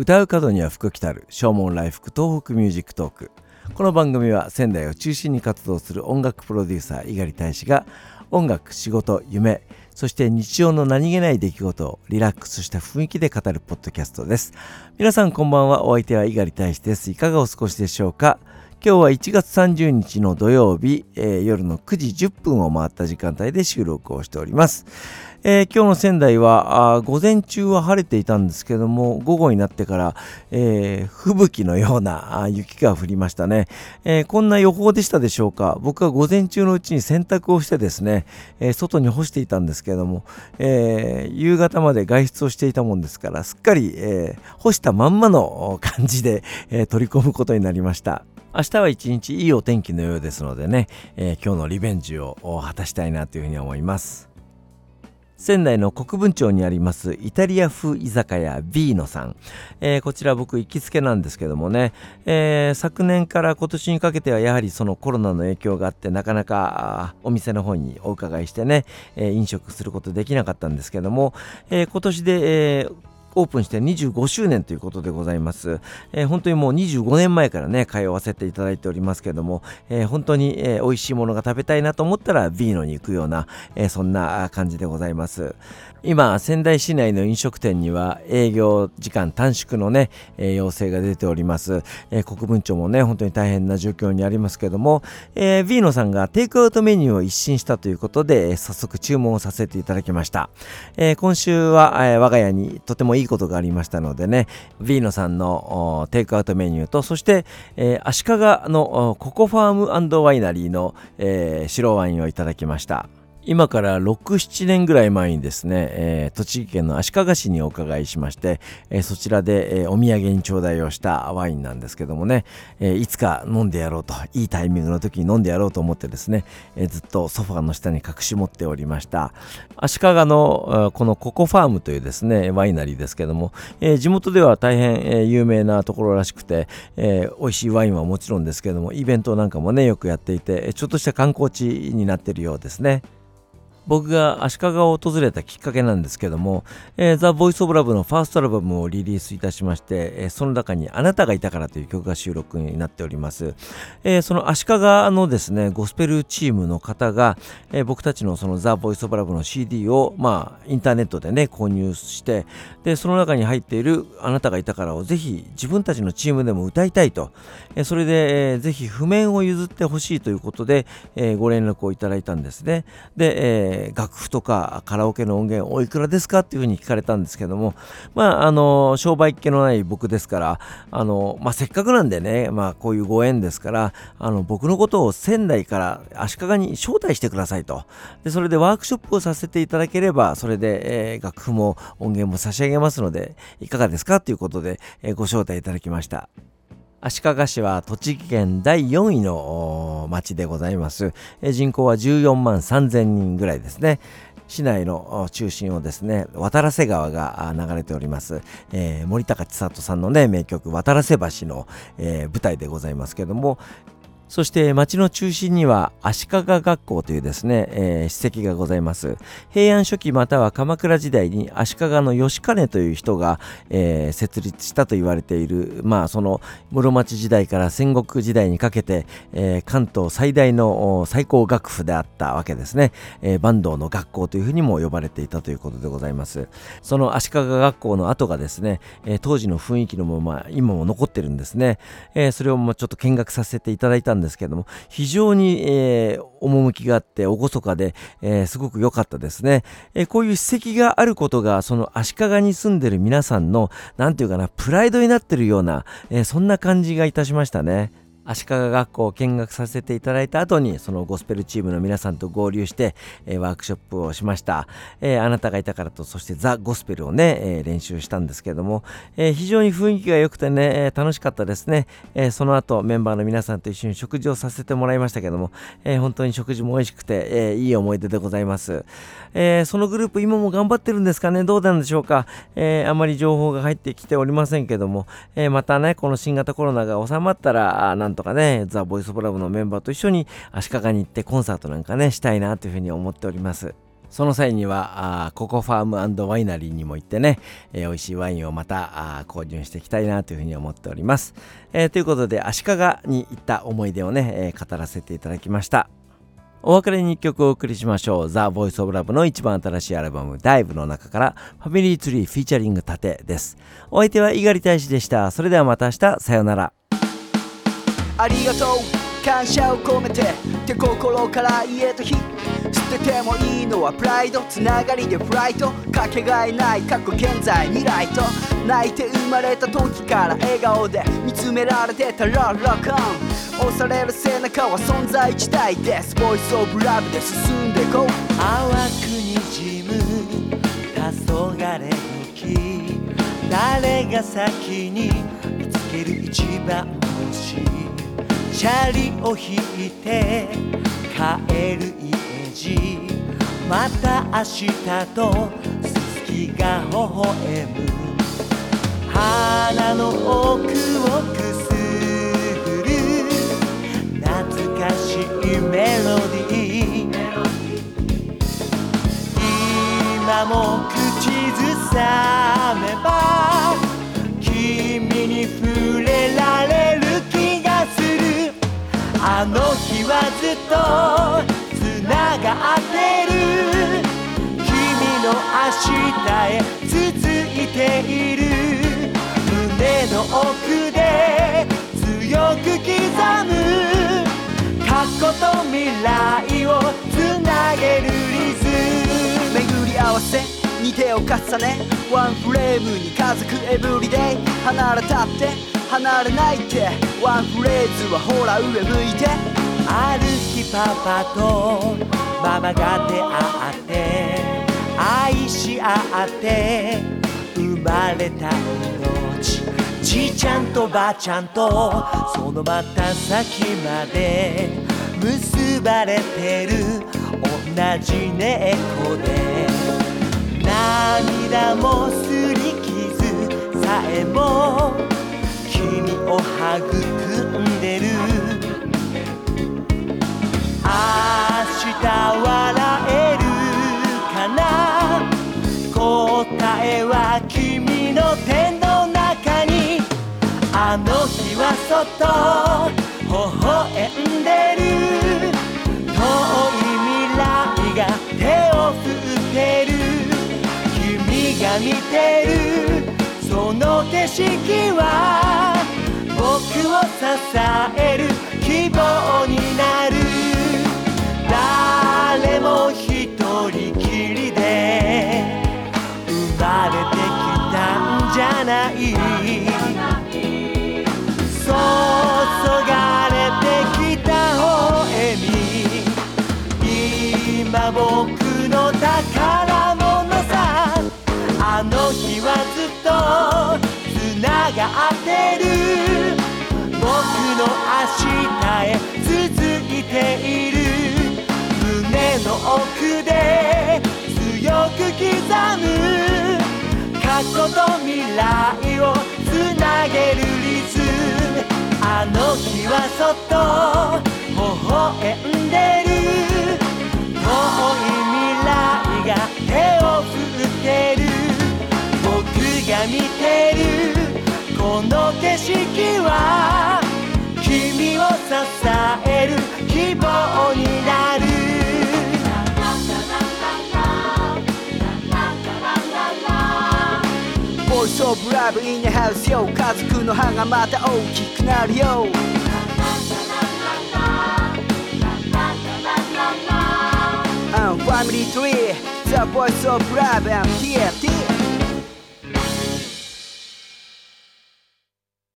唱う門には福来たる唱門来福 TOHOKU MUSIC TALK。この番組は仙台を中心に活動する音楽プロデューサー猪狩大使が音楽仕事夢そして日常の何気ない出来事をリラックスした雰囲気で語るポッドキャストです。皆さんこんばんは。お相手は猪狩大使です。いかがお過ごしでしょうか？今日は1月30日の土曜日、えー、夜の9時10分を回った時間帯で収録をしております。えー、今日の仙台は午前中は晴れていたんですけども午後になってから、えー、吹雪のような雪が降りましたね、えー、こんな予報でしたでしょうか。僕は午前中のうちに洗濯をしてですね、え外に干していたんですけども、え夕方まで外出をしていたもんですからすっかり、え干したまんまの感じで、え取り込むことになりました。明日は一日いいお天気のようですのでね、え今日のリベンジを果たしたいなというふうに思います。仙台の国分町にありますイタリア風居酒屋ビーノさん、えー、こちら僕行きつけなんですけどもね、えー、昨年から今年にかけてはやはりそのコロナの影響があってなかなかお店の方にお伺いしてね、えー、飲食することできなかったんですけども、え今年で、えオープンして25周年ということでございます。えー、本当にもう25年前からね、通わせていただいておりますけども、えー、本当に、えー、美味しいものが食べたいなと思ったらビーノに行くような、えそんな感じでございます。今、仙台市内の飲食店には営業時間短縮のね、え要請が出ております。え国分町もね、本当に大変な状況にありますけども、えビーノさんがテイクアウトメニューを一新したということで、早速注文をさせていただきました。え今週は、え我が家にとてもいいいいことがありましたのでね、ビーノさんのテイクアウトメニューと、そして、えー、足利のココファームワイナリーの、えー、白ワインをいただきました。今から6、7年ぐらい前にですね、えー、栃木県の足利市にお伺いしまして、えー、そちらで、えー、お土産に頂戴をしたワインなんですけどもね、えいつか飲んでやろうと、いいタイミングの時に飲んでやろうと思ってですね、えずっとソファーの下に隠し持っておりました。足利のこのココファームというですね、ワイナリーですけども、え地元では大変、え有名なところらしくて、え美味しいワインはもちろんですけども、イベントなんかもね、よくやっていて、ちょっとした観光地になってるようですね。僕が足利を訪れたきっかけなんですけども、えー、ザ・ボイス・オブ・ラブのファーストアルバムをリリースいたしまして、えー、その中にあなたがいたからという曲が収録になっております。えー、その足利のですね、ゴスペルチームの方が、え僕たちのそのザ・ボイス・オブ・ラブの CD を、まあ、インターネットでね、購入して、で、その中に入っているあなたがいたからをぜひ自分たちのチームでも歌いたいと、えそれで、えー、ぜひ譜面を譲ってほしいということで、えご連絡をいただいたんですね。で、ええー、楽譜とかカラオケの音源おいくらですかっていうふうに聞かれたんですけども、まあ、あの、商売っ気のない僕ですから、あの、まあ、せっかくなんでね、まあ、こういうご縁ですから、あの、僕のことを仙台から足利に招待してくださいと。で、それでワークショップをさせていただければ、それで、えー、楽譜も音源も差し上げますので、いかがですかということで、えー、ご招待いただきました。足利市は栃木県第4位の町でございます。人口は14万3000人ぐらいですね。市内の中心をですね、渡良瀬川が流れております、えー、森高千里さんのね、名曲、渡良瀬橋の、えー、舞台でございますけども、そして町の中心には足利学校というですね、えー、史跡がございます。平安初期または鎌倉時代に足利の吉兼という人が、えー、設立したと言われている、まあその室町時代から戦国時代にかけて、えー、関東最大の最高学府であったわけですね、えー。坂東の学校というふうにも呼ばれていたということでございます。その足利学校の跡がですね、えー、当時の雰囲気のまま今も残ってるんですね。えー、それをもうちょっと見学させていただいたんですけども、非常に、えー、趣があって、厳かで、えー、すごく良かったですね、えー、こういう史跡があることが、その足利に住んでる皆さんの、なんていうかな、プライドになってるような、えそんな感じがいたしましたね。足利学校を見学させていただいた後にそのゴスペルチームの皆さんと合流して、えー、ワークショップをしました、えー、あなたがいたからとそしてザ・ゴスペルをね、えー、練習したんですけども、え非常に雰囲気が良くてね、え楽しかったですね、えその後メンバーの皆さんと一緒に食事をさせてもらいましたけども、え本当に食事も美味しくて、えいい思い出でございます、えそのグループ今も頑張ってるんですかね？どうなんでしょうか、えあまり情報が入ってきておりませんけども、えまたねこの新型コロナが収まったらなんとかね、ザ・ボイス・オブ・ラブのメンバーと一緒に足利に行ってコンサートなんかね、したいなというふうに思っております。その際にはあココファームワイナリーにも行ってね、えー、美味しいワインをまた購入していきたいなというふうに思っております、えー、ということで足利に行った思い出をね、えー、語らせていただきましたお別れに1曲お送りしましょう。ザ・ボイス・オブ・ラブの一番新しいアルバム、ダイブの中から、ファミリーツリーフィーチャリング盾です。お相手は猪狩大使でした。それではまた明日、さようなら。ありがとう、感謝を込めて、って心から言えと日。捨ててもいいのはプライドつながりでフライトかけがえない過去現在未来と泣いて生まれた時から笑顔で見つめられてたらロックオン。押される背中は存在自体ですボイスオブラブで進んでこう。淡くにじむ黄昏時誰が先に見つける一番星？チャリを引いて帰る家じまた明日とすすきが微笑む。鼻の奥をくすぐる。懐かしいメロディー。今も口ずさずっとつながってる。君の明日へ続いている。胸の奥で強く刻む。過去と未来をつなげるリズム。巡り合わせ。に手を重ね。ワンフレームに家族エブリデイ。離れたって。離れないって。ワンフレーズはほら上向いて。ある日パパとママが出会って愛し合って生まれた命じいちゃんとばあちゃんとそのまた先まで結ばれてる同じ猫で。涙もすり傷さえも君を育んでの日は外微笑んでる。遠い未来が手を振ってる。君が見てる。その景色は僕を支える。今僕の宝物さ。あの日はずっとつながってる。僕の明日へ続いている。の奥で強く刻む。過去と未来をつなげるリズム。あの日はそっと微笑ん見てるこの景色は君を支える希望になる。ボイスオブラブインハウスよ家族の歯がまた大きくなるよ。ファミリートリー The Voice of Love and TNT